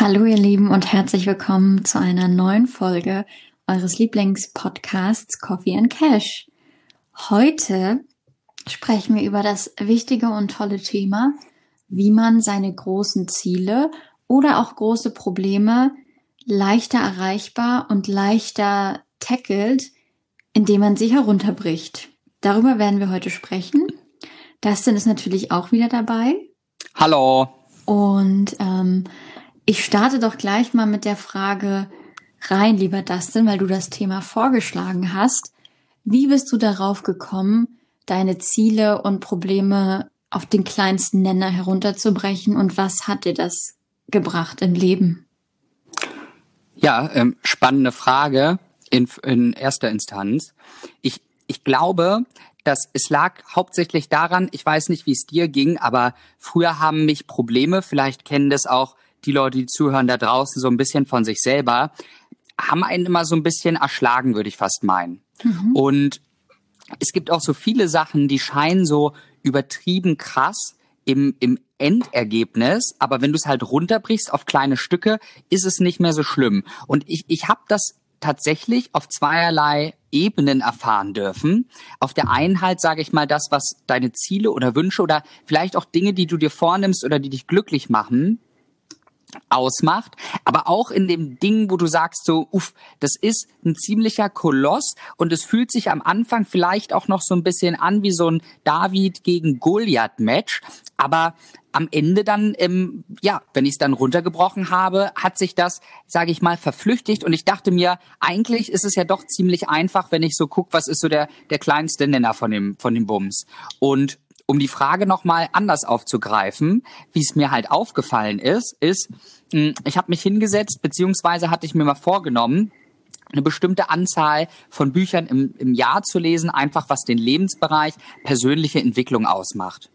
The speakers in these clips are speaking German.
Hallo ihr Lieben und herzlich willkommen zu einer neuen Folge eures Lieblingspodcasts Coffee and Cash. Heute sprechen wir über das wichtige und tolle Thema, wie man seine großen Ziele oder auch große Probleme leichter erreichbar und leichter tackelt, indem man sie herunterbricht. Darüber werden wir heute sprechen. Dustin ist natürlich auch wieder dabei. Hallo. Und ähm, ich starte doch gleich mal mit der Frage rein, lieber Dustin, weil du das Thema vorgeschlagen hast. Wie bist du darauf gekommen, deine Ziele und Probleme auf den kleinsten Nenner herunterzubrechen und was hat dir das gebracht im Leben? Ja, ähm, spannende Frage in, in erster Instanz. Ich, ich glaube, dass es lag hauptsächlich daran, ich weiß nicht, wie es dir ging, aber früher haben mich Probleme, vielleicht kennen das auch die Leute, die zuhören da draußen, so ein bisschen von sich selber, haben einen immer so ein bisschen erschlagen, würde ich fast meinen. Mhm. Und es gibt auch so viele Sachen, die scheinen so übertrieben krass im, im Endergebnis, aber wenn du es halt runterbrichst auf kleine Stücke, ist es nicht mehr so schlimm. Und ich, ich habe das tatsächlich auf zweierlei Ebenen erfahren dürfen. Auf der einen halt, sage ich mal, das, was deine Ziele oder Wünsche oder vielleicht auch Dinge, die du dir vornimmst oder die dich glücklich machen, ausmacht, aber auch in dem Ding, wo du sagst so, uff, das ist ein ziemlicher Koloss und es fühlt sich am Anfang vielleicht auch noch so ein bisschen an wie so ein David gegen Goliath Match, aber am Ende dann, ähm, ja, wenn ich es dann runtergebrochen habe, hat sich das, sage ich mal, verflüchtigt. Und ich dachte mir, eigentlich ist es ja doch ziemlich einfach, wenn ich so guck, was ist so der der kleinste Nenner von dem von dem Bums. Und um die Frage nochmal anders aufzugreifen, wie es mir halt aufgefallen ist, ist, hm, ich habe mich hingesetzt, beziehungsweise hatte ich mir mal vorgenommen, eine bestimmte Anzahl von Büchern im, im Jahr zu lesen, einfach was den Lebensbereich persönliche Entwicklung ausmacht.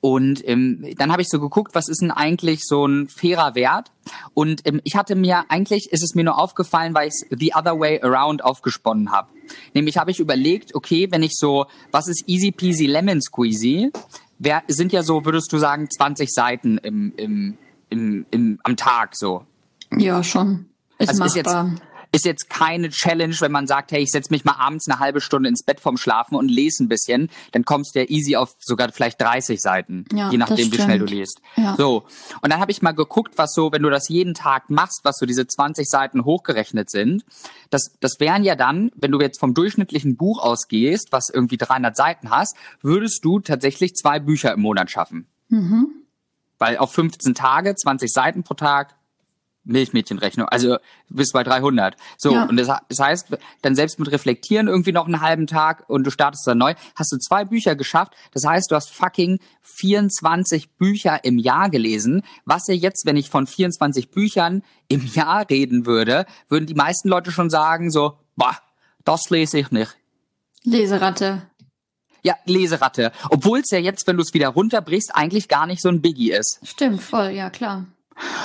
Und ähm, dann habe ich so geguckt, was ist denn eigentlich so ein fairer Wert? Und ähm, ich hatte mir eigentlich, ist es mir nur aufgefallen, weil ich The Other Way Around aufgesponnen habe. Nämlich habe ich überlegt, okay, wenn ich so, was ist easy peasy lemon squeezy? Wer, sind ja so, würdest du sagen, 20 Seiten im, im, im, im, am Tag so. Ja, schon. Ist also machbar. Ist jetzt, ist jetzt keine Challenge, wenn man sagt, hey, ich setze mich mal abends eine halbe Stunde ins Bett vorm Schlafen und lese ein bisschen, dann kommst du ja easy auf sogar vielleicht 30 Seiten, ja, je nachdem, wie schnell du liest. Ja. So. Und dann habe ich mal geguckt, was so, wenn du das jeden Tag machst, was so diese 20 Seiten hochgerechnet sind. Das, das wären ja dann, wenn du jetzt vom durchschnittlichen Buch ausgehst, was irgendwie 300 Seiten hast, würdest du tatsächlich zwei Bücher im Monat schaffen. Mhm. Weil auf 15 Tage, 20 Seiten pro Tag, Milchmädchenrechnung, also bis bei 300. So, ja. und das, das, heißt, dann selbst mit Reflektieren irgendwie noch einen halben Tag und du startest dann neu, hast du zwei Bücher geschafft. Das heißt, du hast fucking 24 Bücher im Jahr gelesen. Was ja jetzt, wenn ich von 24 Büchern im Jahr reden würde, würden die meisten Leute schon sagen so, boah, das lese ich nicht. Leseratte. Ja, Leseratte. Obwohl es ja jetzt, wenn du es wieder runterbrichst, eigentlich gar nicht so ein Biggie ist. Stimmt, voll, ja klar.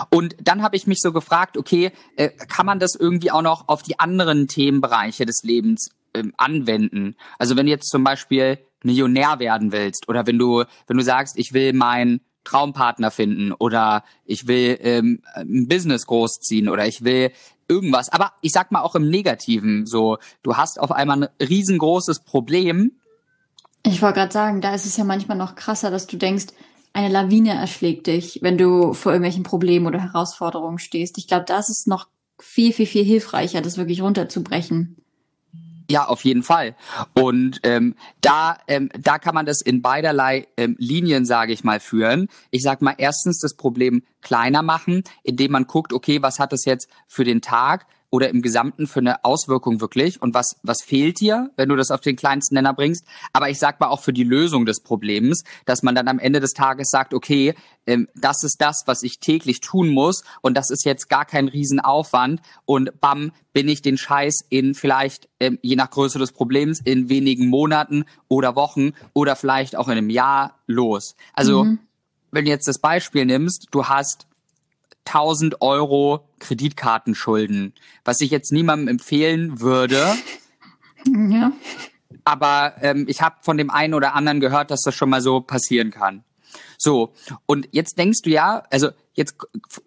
Und dann habe ich mich so gefragt, okay, äh, kann man das irgendwie auch noch auf die anderen Themenbereiche des Lebens ähm, anwenden? Also wenn jetzt zum Beispiel Millionär werden willst oder wenn du, wenn du sagst, ich will meinen Traumpartner finden oder ich will ähm, ein Business großziehen oder ich will irgendwas. Aber ich sag mal auch im Negativen so, du hast auf einmal ein riesengroßes Problem. Ich wollte gerade sagen, da ist es ja manchmal noch krasser, dass du denkst, eine Lawine erschlägt dich, wenn du vor irgendwelchen Problemen oder Herausforderungen stehst. Ich glaube, das ist noch viel, viel, viel hilfreicher, das wirklich runterzubrechen. Ja, auf jeden Fall. Und ähm, da, ähm, da kann man das in beiderlei ähm, Linien, sage ich mal, führen. Ich sag mal erstens das Problem kleiner machen, indem man guckt, okay, was hat es jetzt für den Tag? Oder im Gesamten für eine Auswirkung wirklich und was, was fehlt dir, wenn du das auf den kleinsten Nenner bringst. Aber ich sag mal auch für die Lösung des Problems, dass man dann am Ende des Tages sagt, okay, ähm, das ist das, was ich täglich tun muss und das ist jetzt gar kein Riesenaufwand und bam, bin ich den Scheiß in vielleicht, ähm, je nach Größe des Problems, in wenigen Monaten oder Wochen oder vielleicht auch in einem Jahr los. Also, mhm. wenn du jetzt das Beispiel nimmst, du hast 1000 Euro Kreditkartenschulden, was ich jetzt niemandem empfehlen würde. Ja. Aber ähm, ich habe von dem einen oder anderen gehört, dass das schon mal so passieren kann. So, und jetzt denkst du ja, also jetzt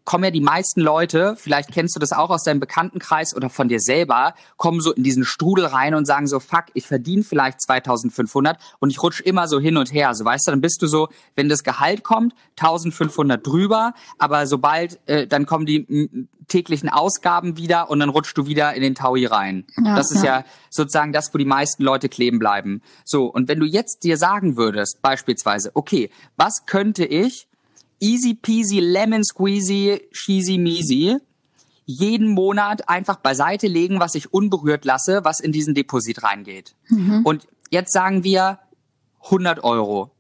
kommen ja die meisten Leute, vielleicht kennst du das auch aus deinem Bekanntenkreis oder von dir selber, kommen so in diesen Strudel rein und sagen so, fuck, ich verdiene vielleicht 2500 und ich rutsche immer so hin und her. So weißt du, dann bist du so, wenn das Gehalt kommt, 1500 drüber, aber sobald, äh, dann kommen die täglichen Ausgaben wieder und dann rutschst du wieder in den Taui rein. Ja, das ist ja. ja sozusagen das, wo die meisten Leute kleben bleiben. So, und wenn du jetzt dir sagen würdest, beispielsweise, okay, was könnte ich easy peasy lemon squeezy cheesy measy jeden Monat einfach beiseite legen, was ich unberührt lasse, was in diesen Deposit reingeht. Mhm. Und jetzt sagen wir 100 Euro.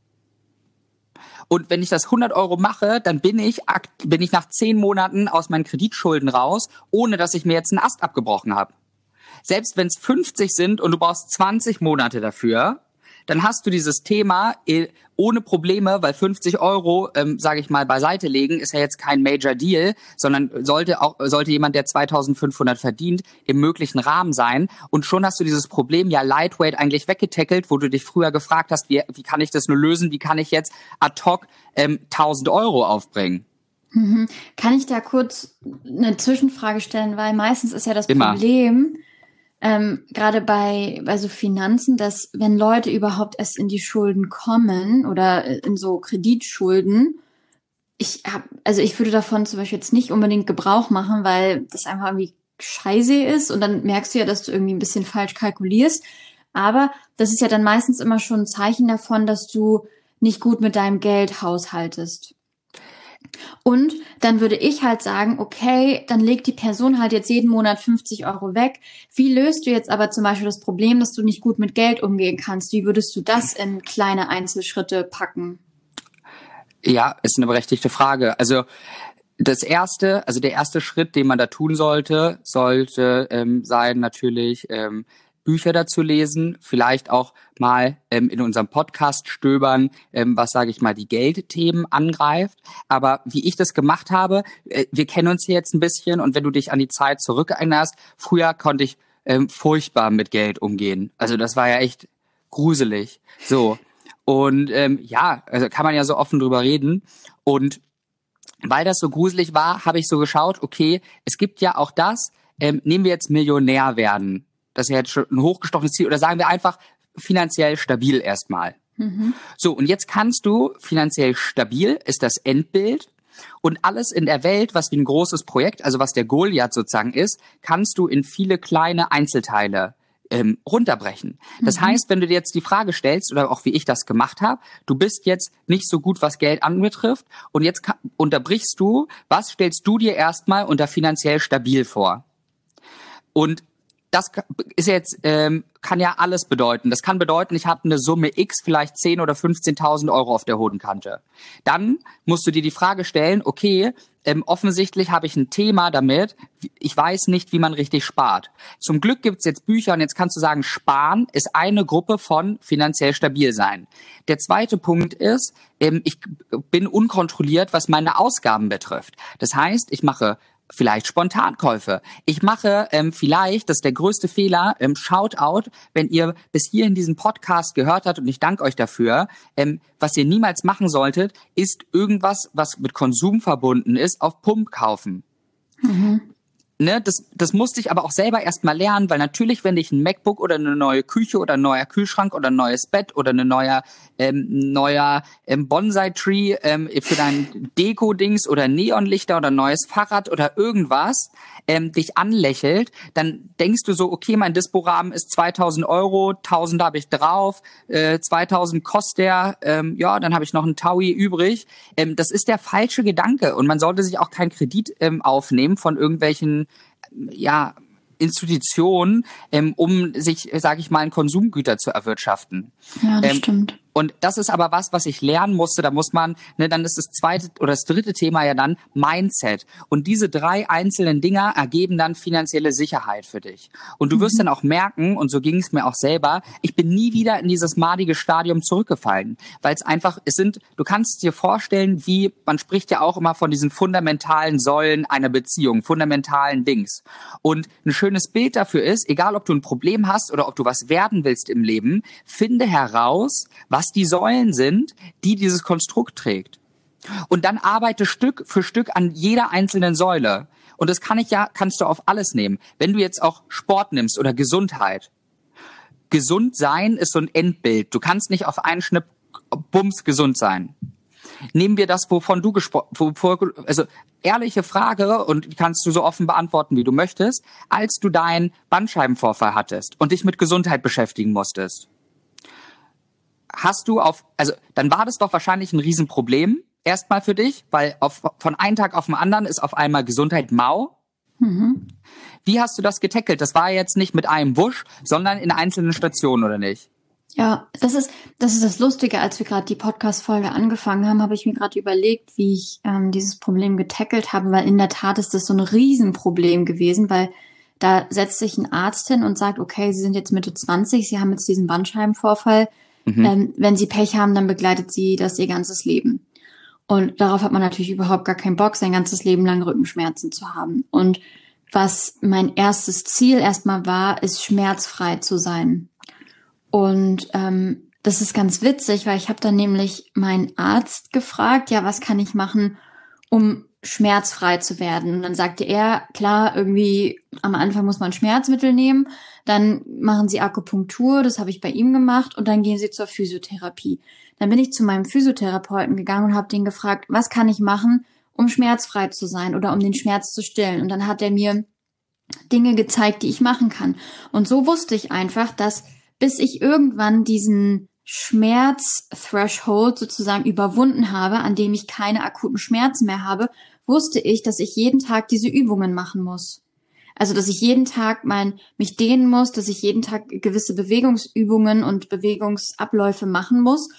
Und wenn ich das 100 Euro mache, dann bin ich, bin ich nach 10 Monaten aus meinen Kreditschulden raus, ohne dass ich mir jetzt einen Ast abgebrochen habe. Selbst wenn es 50 sind und du brauchst 20 Monate dafür, dann hast du dieses Thema äh, ohne Probleme, weil 50 Euro, ähm, sage ich mal, beiseite legen, ist ja jetzt kein Major Deal, sondern sollte auch sollte jemand, der 2.500 verdient, im möglichen Rahmen sein. Und schon hast du dieses Problem ja lightweight eigentlich weggetackelt, wo du dich früher gefragt hast, wie, wie kann ich das nur lösen? Wie kann ich jetzt ad hoc ähm, 1.000 Euro aufbringen? Mhm. Kann ich da kurz eine Zwischenfrage stellen, weil meistens ist ja das Immer. Problem, ähm, gerade bei, bei so Finanzen, dass wenn Leute überhaupt erst in die Schulden kommen oder in so Kreditschulden, ich hab, also ich würde davon zum Beispiel jetzt nicht unbedingt Gebrauch machen, weil das einfach irgendwie scheiße ist und dann merkst du ja, dass du irgendwie ein bisschen falsch kalkulierst. Aber das ist ja dann meistens immer schon ein Zeichen davon, dass du nicht gut mit deinem Geld haushaltest. Und dann würde ich halt sagen, okay, dann legt die Person halt jetzt jeden Monat 50 Euro weg. Wie löst du jetzt aber zum Beispiel das Problem, dass du nicht gut mit Geld umgehen kannst? Wie würdest du das in kleine Einzelschritte packen? Ja, ist eine berechtigte Frage. Also das erste, also der erste Schritt, den man da tun sollte, sollte ähm, sein natürlich ähm, Bücher dazu lesen, vielleicht auch mal ähm, in unserem Podcast stöbern, ähm, was sage ich mal die Geldthemen angreift. Aber wie ich das gemacht habe, äh, wir kennen uns hier jetzt ein bisschen und wenn du dich an die Zeit zurückerinnerst, früher konnte ich ähm, furchtbar mit Geld umgehen. Also das war ja echt gruselig. So und ähm, ja, also kann man ja so offen drüber reden und weil das so gruselig war, habe ich so geschaut, okay, es gibt ja auch das, ähm, nehmen wir jetzt Millionär werden das ist ja jetzt schon ein hochgestochenes Ziel. Oder sagen wir einfach finanziell stabil erstmal. Mhm. So, und jetzt kannst du finanziell stabil, ist das Endbild. Und alles in der Welt, was wie ein großes Projekt, also was der Goliath sozusagen ist, kannst du in viele kleine Einzelteile ähm, runterbrechen. Das mhm. heißt, wenn du dir jetzt die Frage stellst, oder auch wie ich das gemacht habe, du bist jetzt nicht so gut, was Geld anbetrifft, und jetzt unterbrichst du, was stellst du dir erstmal unter finanziell stabil vor? Und das ist jetzt ähm, kann ja alles bedeuten. Das kann bedeuten, ich habe eine Summe X, vielleicht 10 oder 15.000 Euro auf der Hodenkante. Dann musst du dir die Frage stellen, okay, ähm, offensichtlich habe ich ein Thema damit, ich weiß nicht, wie man richtig spart. Zum Glück gibt's jetzt Bücher und jetzt kannst du sagen, Sparen ist eine Gruppe von finanziell stabil sein. Der zweite Punkt ist, ähm, ich bin unkontrolliert, was meine Ausgaben betrifft. Das heißt, ich mache vielleicht Spontankäufe. Ich mache ähm, vielleicht, das ist der größte Fehler, ähm, Shoutout, wenn ihr bis hierhin diesen Podcast gehört habt und ich danke euch dafür. Ähm, was ihr niemals machen solltet, ist irgendwas, was mit Konsum verbunden ist, auf Pump kaufen. Mhm ne, das, das musste ich aber auch selber erst mal lernen, weil natürlich, wenn ich ein MacBook oder eine neue Küche oder ein neuer Kühlschrank oder ein neues Bett oder eine neuer ähm, neuer ähm, Bonsai-Tree ähm, für dein Deko-Dings oder Neonlichter oder neues Fahrrad oder irgendwas ähm, dich anlächelt, dann denkst du so, okay, mein Dispo-Rahmen ist 2000 Euro, 1000 habe ich drauf, äh, 2000 kostet der, ähm, ja, dann habe ich noch einen Taui übrig. Ähm, das ist der falsche Gedanke und man sollte sich auch keinen Kredit ähm, aufnehmen von irgendwelchen ja, Institutionen, ähm, um sich, sage ich mal, Konsumgüter zu erwirtschaften. Ja, das ähm, stimmt. Und das ist aber was, was ich lernen musste. Da muss man, ne, dann ist das zweite oder das dritte Thema ja dann Mindset. Und diese drei einzelnen Dinger ergeben dann finanzielle Sicherheit für dich. Und du wirst mhm. dann auch merken, und so ging es mir auch selber, ich bin nie wieder in dieses madige Stadium zurückgefallen. Weil es einfach, es sind, du kannst dir vorstellen, wie, man spricht ja auch immer von diesen fundamentalen Säulen einer Beziehung, fundamentalen Dings. Und ein schönes Bild dafür ist, egal ob du ein Problem hast oder ob du was werden willst im Leben, finde heraus, was die Säulen sind, die dieses Konstrukt trägt. Und dann arbeite Stück für Stück an jeder einzelnen Säule. Und das kann ich ja, kannst du auf alles nehmen. Wenn du jetzt auch Sport nimmst oder Gesundheit. Gesund sein ist so ein Endbild. Du kannst nicht auf einen Schnipp bums gesund sein. Nehmen wir das, wovon du gesprochen, also ehrliche Frage und kannst du so offen beantworten, wie du möchtest, als du deinen Bandscheibenvorfall hattest und dich mit Gesundheit beschäftigen musstest. Hast du auf, also dann war das doch wahrscheinlich ein Riesenproblem erstmal für dich, weil auf, von einem Tag auf den anderen ist auf einmal Gesundheit mau. Mhm. Wie hast du das getackelt? Das war jetzt nicht mit einem Wusch, sondern in einzelnen Stationen, oder nicht? Ja, das ist das ist das Lustige. Als wir gerade die Podcast-Folge angefangen haben, habe ich mir gerade überlegt, wie ich ähm, dieses Problem getackelt habe, weil in der Tat ist das so ein Riesenproblem gewesen, weil da setzt sich ein Arzt hin und sagt, okay, Sie sind jetzt Mitte 20, Sie haben jetzt diesen Bandscheibenvorfall. Mhm. Ähm, wenn Sie Pech haben, dann begleitet Sie das Ihr ganzes Leben. Und darauf hat man natürlich überhaupt gar keinen Bock, sein ganzes Leben lang Rückenschmerzen zu haben. Und was mein erstes Ziel erstmal war, ist schmerzfrei zu sein. Und ähm, das ist ganz witzig, weil ich habe dann nämlich meinen Arzt gefragt, ja, was kann ich machen, um schmerzfrei zu werden? Und dann sagte er, klar, irgendwie am Anfang muss man Schmerzmittel nehmen, dann machen Sie Akupunktur, das habe ich bei ihm gemacht, und dann gehen Sie zur Physiotherapie. Dann bin ich zu meinem Physiotherapeuten gegangen und habe den gefragt, was kann ich machen, um schmerzfrei zu sein oder um den Schmerz zu stillen? Und dann hat er mir Dinge gezeigt, die ich machen kann. Und so wusste ich einfach, dass bis ich irgendwann diesen Schmerz-Threshold sozusagen überwunden habe, an dem ich keine akuten Schmerzen mehr habe, wusste ich, dass ich jeden Tag diese Übungen machen muss. Also, dass ich jeden Tag mein, mich dehnen muss, dass ich jeden Tag gewisse Bewegungsübungen und Bewegungsabläufe machen muss,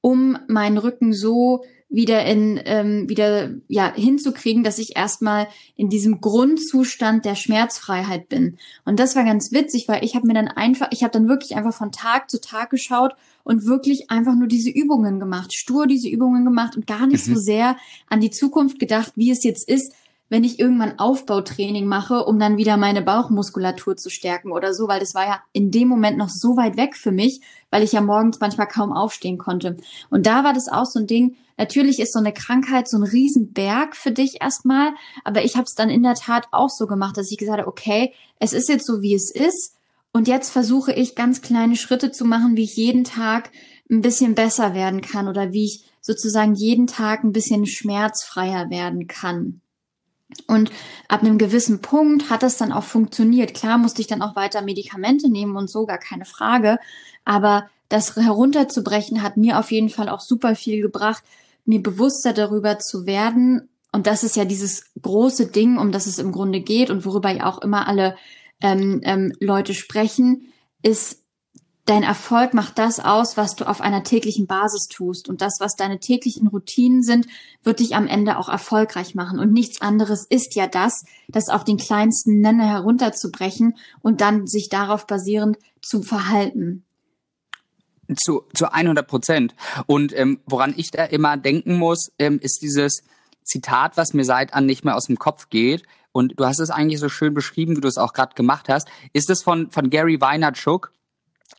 um meinen Rücken so wieder in ähm, wieder ja hinzukriegen, dass ich erstmal in diesem Grundzustand der Schmerzfreiheit bin. Und das war ganz witzig, weil ich habe mir dann einfach, ich habe dann wirklich einfach von Tag zu Tag geschaut und wirklich einfach nur diese Übungen gemacht, stur diese Übungen gemacht und gar nicht mhm. so sehr an die Zukunft gedacht, wie es jetzt ist, wenn ich irgendwann Aufbautraining mache, um dann wieder meine Bauchmuskulatur zu stärken oder so, weil das war ja in dem Moment noch so weit weg für mich, weil ich ja morgens manchmal kaum aufstehen konnte. Und da war das auch so ein Ding, natürlich ist so eine Krankheit so ein Riesenberg für dich erstmal, aber ich habe es dann in der Tat auch so gemacht, dass ich gesagt habe, okay, es ist jetzt so, wie es ist. Und jetzt versuche ich ganz kleine Schritte zu machen, wie ich jeden Tag ein bisschen besser werden kann oder wie ich sozusagen jeden Tag ein bisschen schmerzfreier werden kann. Und ab einem gewissen Punkt hat das dann auch funktioniert. Klar musste ich dann auch weiter Medikamente nehmen und so, gar keine Frage. Aber das herunterzubrechen hat mir auf jeden Fall auch super viel gebracht, mir bewusster darüber zu werden. Und das ist ja dieses große Ding, um das es im Grunde geht und worüber ja auch immer alle ähm, ähm, Leute sprechen, ist dein Erfolg macht das aus, was du auf einer täglichen Basis tust. Und das, was deine täglichen Routinen sind, wird dich am Ende auch erfolgreich machen. Und nichts anderes ist ja das, das auf den kleinsten Nenner herunterzubrechen und dann sich darauf basierend zu verhalten. Zu, zu 100 Prozent. Und ähm, woran ich da immer denken muss, ähm, ist dieses Zitat, was mir seit an nicht mehr aus dem Kopf geht. Und du hast es eigentlich so schön beschrieben, wie du es auch gerade gemacht hast. Ist es von, von Gary Vaynerchuk?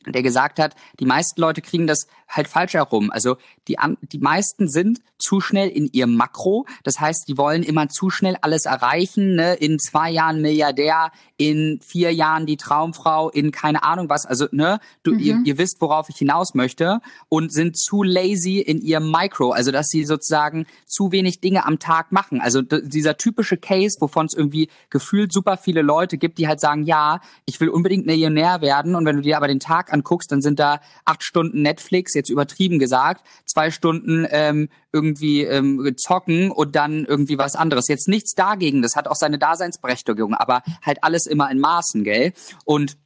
der gesagt hat, die meisten Leute kriegen das halt falsch herum. Also die, die meisten sind zu schnell in ihrem Makro. Das heißt, die wollen immer zu schnell alles erreichen. Ne? In zwei Jahren Milliardär, in vier Jahren die Traumfrau, in keine Ahnung was. Also ne, du, mhm. ihr, ihr wisst, worauf ich hinaus möchte. Und sind zu lazy in ihrem Micro. Also dass sie sozusagen zu wenig Dinge am Tag machen. Also dieser typische Case, wovon es irgendwie gefühlt super viele Leute gibt, die halt sagen, ja, ich will unbedingt Millionär werden. Und wenn du dir aber den Tag anguckst, dann sind da acht Stunden Netflix, jetzt übertrieben gesagt, zwei Stunden ähm, irgendwie ähm, zocken und dann irgendwie was anderes. Jetzt nichts dagegen, das hat auch seine Daseinsberechtigung, aber halt alles immer in Maßen, gell? Und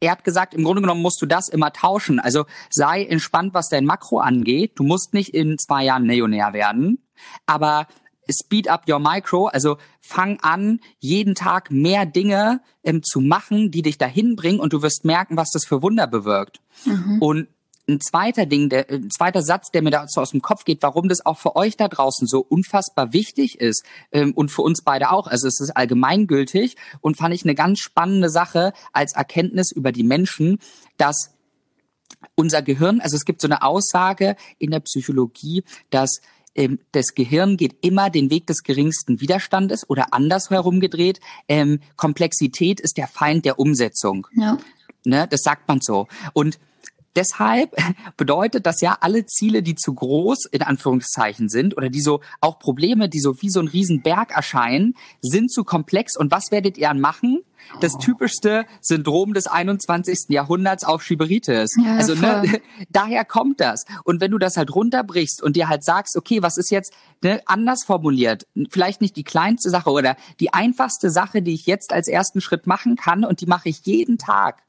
er hat gesagt, im Grunde genommen musst du das immer tauschen. Also sei entspannt, was dein Makro angeht. Du musst nicht in zwei Jahren Millionär werden, aber speed up your micro, also fang an, jeden Tag mehr Dinge ähm, zu machen, die dich dahin bringen und du wirst merken, was das für Wunder bewirkt. Mhm. Und ein zweiter Ding, der, ein zweiter Satz, der mir dazu aus dem Kopf geht, warum das auch für euch da draußen so unfassbar wichtig ist ähm, und für uns beide auch. Also es ist allgemeingültig und fand ich eine ganz spannende Sache als Erkenntnis über die Menschen, dass unser Gehirn, also es gibt so eine Aussage in der Psychologie, dass ähm, das Gehirn geht immer den Weg des geringsten Widerstandes oder andersherum gedreht. Ähm, Komplexität ist der Feind der Umsetzung. Ja. Ne, das sagt man so. Und deshalb bedeutet das ja, alle Ziele, die zu groß in Anführungszeichen sind oder die so auch Probleme, die so wie so ein Riesenberg erscheinen, sind zu komplex. Und was werdet ihr dann machen? Das typischste Syndrom des 21. Jahrhunderts auf Schieberitis. Ja, also ne, daher kommt das. Und wenn du das halt runterbrichst und dir halt sagst, okay, was ist jetzt ne, anders formuliert? Vielleicht nicht die kleinste Sache oder die einfachste Sache, die ich jetzt als ersten Schritt machen kann und die mache ich jeden Tag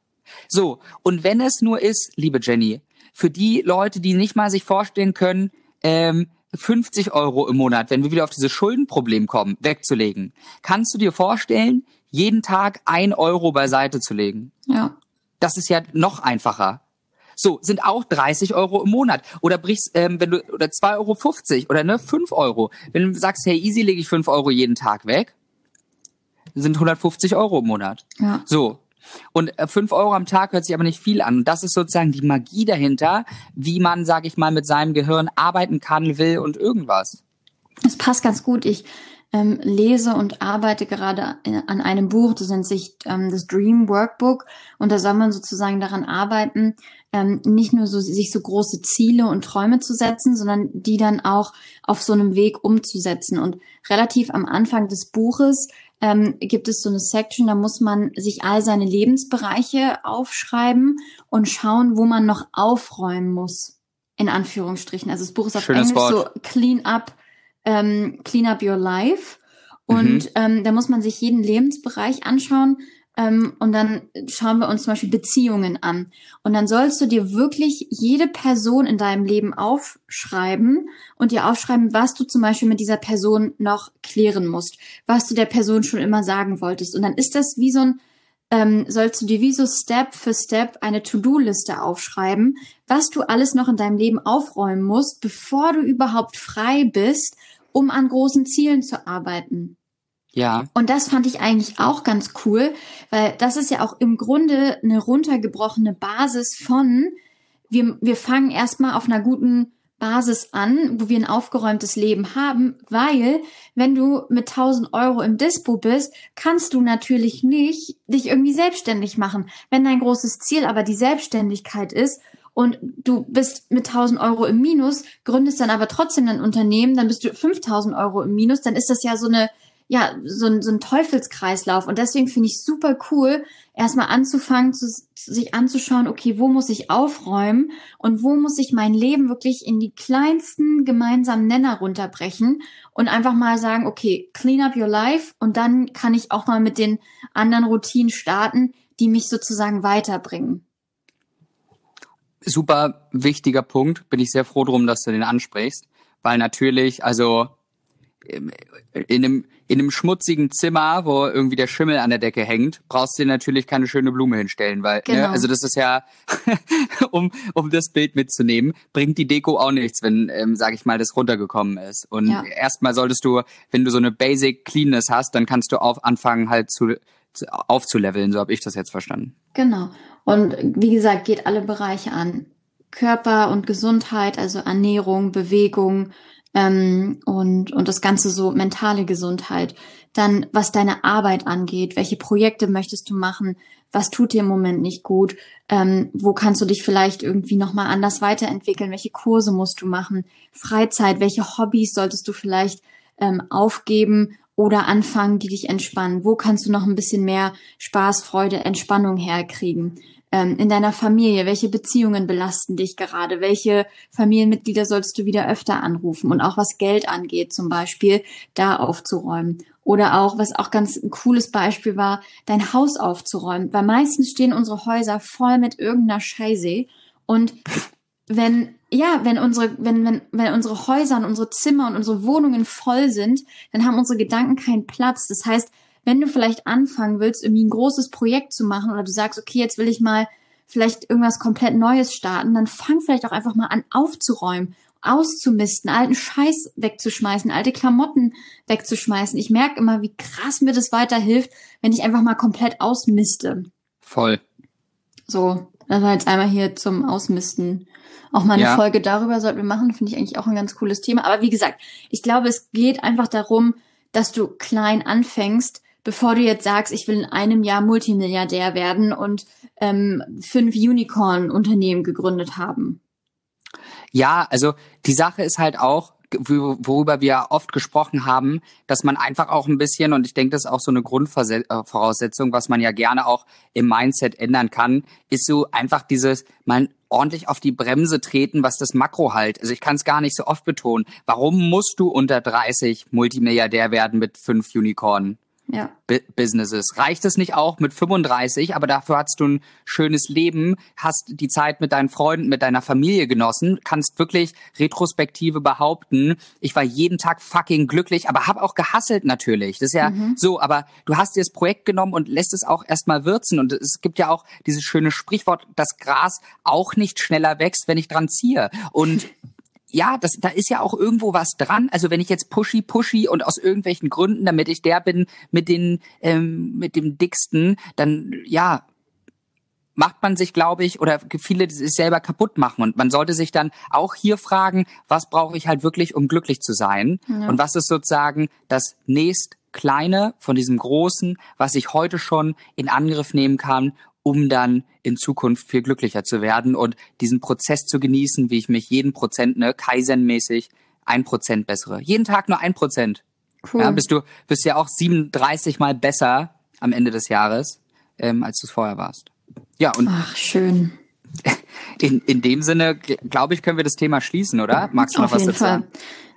so, und wenn es nur ist, liebe Jenny, für die Leute, die nicht mal sich vorstellen können, ähm, 50 Euro im Monat, wenn wir wieder auf dieses Schuldenproblem kommen, wegzulegen, kannst du dir vorstellen, jeden Tag ein Euro beiseite zu legen? Ja. Das ist ja noch einfacher. So, sind auch 30 Euro im Monat. Oder brichst, ähm, wenn du, oder 2,50 Euro oder ne, 5 Euro. Wenn du sagst, hey, easy lege ich 5 Euro jeden Tag weg, sind 150 Euro im Monat. Ja. So, und äh, fünf Euro am Tag hört sich aber nicht viel an. Und das ist sozusagen die Magie dahinter, wie man, sage ich mal, mit seinem Gehirn arbeiten kann, will und irgendwas. Das passt ganz gut. Ich ähm, lese und arbeite gerade an einem Buch, das nennt sich ähm, das Dream Workbook. Und da soll man sozusagen daran arbeiten, ähm, nicht nur so, sich so große Ziele und Träume zu setzen, sondern die dann auch auf so einem Weg umzusetzen. Und relativ am Anfang des Buches ähm, gibt es so eine Section, da muss man sich all seine Lebensbereiche aufschreiben und schauen, wo man noch aufräumen muss. In Anführungsstrichen. Also das Buch ist auf Schönes Englisch Wort. so Clean Up, ähm, Clean Up Your Life. Und mhm. ähm, da muss man sich jeden Lebensbereich anschauen ähm, und dann schauen wir uns zum Beispiel Beziehungen an. Und dann sollst du dir wirklich jede Person in deinem Leben aufschreiben und dir aufschreiben, was du zum Beispiel mit dieser Person noch klären musst, was du der Person schon immer sagen wolltest. Und dann ist das wie so ein, ähm, sollst du dir wie so Step für Step eine To-Do-Liste aufschreiben, was du alles noch in deinem Leben aufräumen musst, bevor du überhaupt frei bist, um an großen Zielen zu arbeiten. Ja. Und das fand ich eigentlich auch ganz cool, weil das ist ja auch im Grunde eine runtergebrochene Basis von, wir, wir fangen erstmal auf einer guten Basis an, wo wir ein aufgeräumtes Leben haben, weil wenn du mit 1000 Euro im Dispo bist, kannst du natürlich nicht dich irgendwie selbstständig machen. Wenn dein großes Ziel aber die Selbstständigkeit ist und du bist mit 1000 Euro im Minus, gründest dann aber trotzdem ein Unternehmen, dann bist du 5000 Euro im Minus, dann ist das ja so eine ja, so ein, so ein Teufelskreislauf. Und deswegen finde ich super cool, erstmal anzufangen, zu, sich anzuschauen, okay, wo muss ich aufräumen und wo muss ich mein Leben wirklich in die kleinsten gemeinsamen Nenner runterbrechen und einfach mal sagen, okay, clean up your life und dann kann ich auch mal mit den anderen Routinen starten, die mich sozusagen weiterbringen. Super wichtiger Punkt. Bin ich sehr froh drum, dass du den ansprichst, weil natürlich, also in einem, in einem schmutzigen Zimmer, wo irgendwie der Schimmel an der Decke hängt, brauchst du dir natürlich keine schöne Blume hinstellen, weil, ne, genau. ne, also das ist ja, um, um das Bild mitzunehmen, bringt die Deko auch nichts, wenn, ähm, sag ich mal, das runtergekommen ist. Und ja. erstmal solltest du, wenn du so eine Basic Cleanness hast, dann kannst du auf anfangen halt zu, zu aufzuleveln, so habe ich das jetzt verstanden. Genau. Und wie gesagt, geht alle Bereiche an. Körper und Gesundheit, also Ernährung, Bewegung, ähm, und, und das Ganze so mentale Gesundheit. Dann, was deine Arbeit angeht, welche Projekte möchtest du machen, was tut dir im Moment nicht gut, ähm, wo kannst du dich vielleicht irgendwie nochmal anders weiterentwickeln, welche Kurse musst du machen, Freizeit, welche Hobbys solltest du vielleicht ähm, aufgeben oder anfangen, die dich entspannen, wo kannst du noch ein bisschen mehr Spaß, Freude, Entspannung herkriegen ähm, in deiner Familie? Welche Beziehungen belasten dich gerade? Welche Familienmitglieder sollst du wieder öfter anrufen? Und auch was Geld angeht, zum Beispiel, da aufzuräumen. Oder auch, was auch ganz ein cooles Beispiel war, dein Haus aufzuräumen. Weil meistens stehen unsere Häuser voll mit irgendeiner Scheiße. Und wenn, ja, wenn unsere, wenn, wenn, wenn unsere Häuser und unsere Zimmer und unsere Wohnungen voll sind, dann haben unsere Gedanken keinen Platz. Das heißt, wenn du vielleicht anfangen willst, irgendwie ein großes Projekt zu machen oder du sagst, okay, jetzt will ich mal vielleicht irgendwas komplett Neues starten, dann fang vielleicht auch einfach mal an aufzuräumen, auszumisten, alten Scheiß wegzuschmeißen, alte Klamotten wegzuschmeißen. Ich merke immer, wie krass mir das weiterhilft, wenn ich einfach mal komplett ausmiste. Voll. So, Das war jetzt einmal hier zum Ausmisten. Auch mal eine Ja. Folge darüber sollten wir machen, finde ich eigentlich auch ein ganz cooles Thema. Aber wie gesagt, ich glaube, es geht einfach darum, dass du klein anfängst, bevor du jetzt sagst, ich will in einem Jahr Multimilliardär werden und ähm, fünf Unicorn-Unternehmen gegründet haben. Ja, also die Sache ist halt auch, wo- worüber wir oft gesprochen haben, dass man einfach auch ein bisschen, und ich denke, das ist auch so eine Grundvoraussetzung, was man ja gerne auch im Mindset ändern kann, ist so einfach dieses, mal ordentlich auf die Bremse treten, was das Makro halt. Also ich kann es gar nicht so oft betonen. Warum musst du unter 30 Multimilliardär werden mit fünf Unicornen? Ja. Bu- Businesses. Reicht es nicht auch mit 35, aber dafür hast du ein schönes Leben, hast die Zeit mit deinen Freunden, mit deiner Familie genossen, kannst wirklich retrospektive behaupten, ich war jeden Tag fucking glücklich, aber hab auch gehasselt natürlich. Das ist ja so, aber du hast dir das Projekt genommen und lässt es auch erstmal würzen und es gibt ja auch dieses schöne Sprichwort, das Gras auch nicht schneller wächst, wenn ich dran ziehe. Und ja, das, da ist ja auch irgendwo was dran. Also wenn ich jetzt pushy, pushy und aus irgendwelchen Gründen, damit ich der bin mit den, ähm, mit dem dicksten, dann ja, macht man sich, glaube ich, oder viele sich selber kaputt machen. Und man sollte sich dann auch hier fragen, was brauche ich halt wirklich, um glücklich zu sein? Ja. Und was ist sozusagen das nächst kleine von diesem großen, was ich heute schon in Angriff nehmen kann, um dann in Zukunft viel glücklicher zu werden und diesen Prozess zu genießen, wie ich mich jeden Prozent, ne, Kaizen-mäßig, ein Prozent bessere. Jeden Tag nur ein Prozent. Cool. Ja, bist du, bist ja auch 37 mal besser am Ende des Jahres, ähm, als du es vorher warst. Ja, und Ach, schön. in, in dem Sinne, glaube ich, können wir das Thema schließen, oder? Magst du noch Auf was dazu sagen?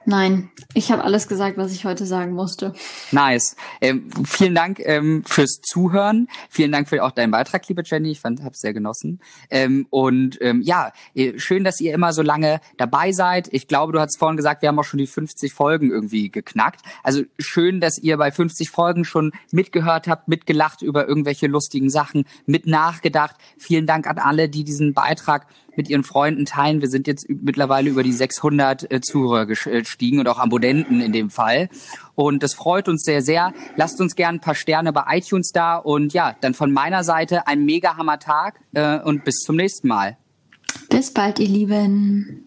Nein, ich habe alles gesagt, was ich heute sagen musste. Nice. Ähm, vielen Dank ähm, fürs Zuhören. Vielen Dank für auch deinen Beitrag, liebe Jenny. Ich fand, hab's sehr genossen. Ähm, und ähm, ja, schön, dass ihr immer so lange dabei seid. Ich glaube, du hast vorhin gesagt, wir haben auch schon die 50 Folgen irgendwie geknackt. Also schön, dass ihr bei 50 Folgen schon mitgehört habt, mitgelacht über irgendwelche lustigen Sachen, mit nachgedacht. Vielen Dank an alle, die diesen Beitrag mit ihren Freunden teilen. Wir sind jetzt mittlerweile über die 600 äh, Zuhörer gestiegen und auch Abonnenten in dem Fall. Und das freut uns sehr, sehr. Lasst uns gerne ein paar Sterne bei iTunes da. Und ja, dann von meiner Seite ein mega Hammer Tag äh, und bis zum nächsten Mal. Bis bald, ihr Lieben.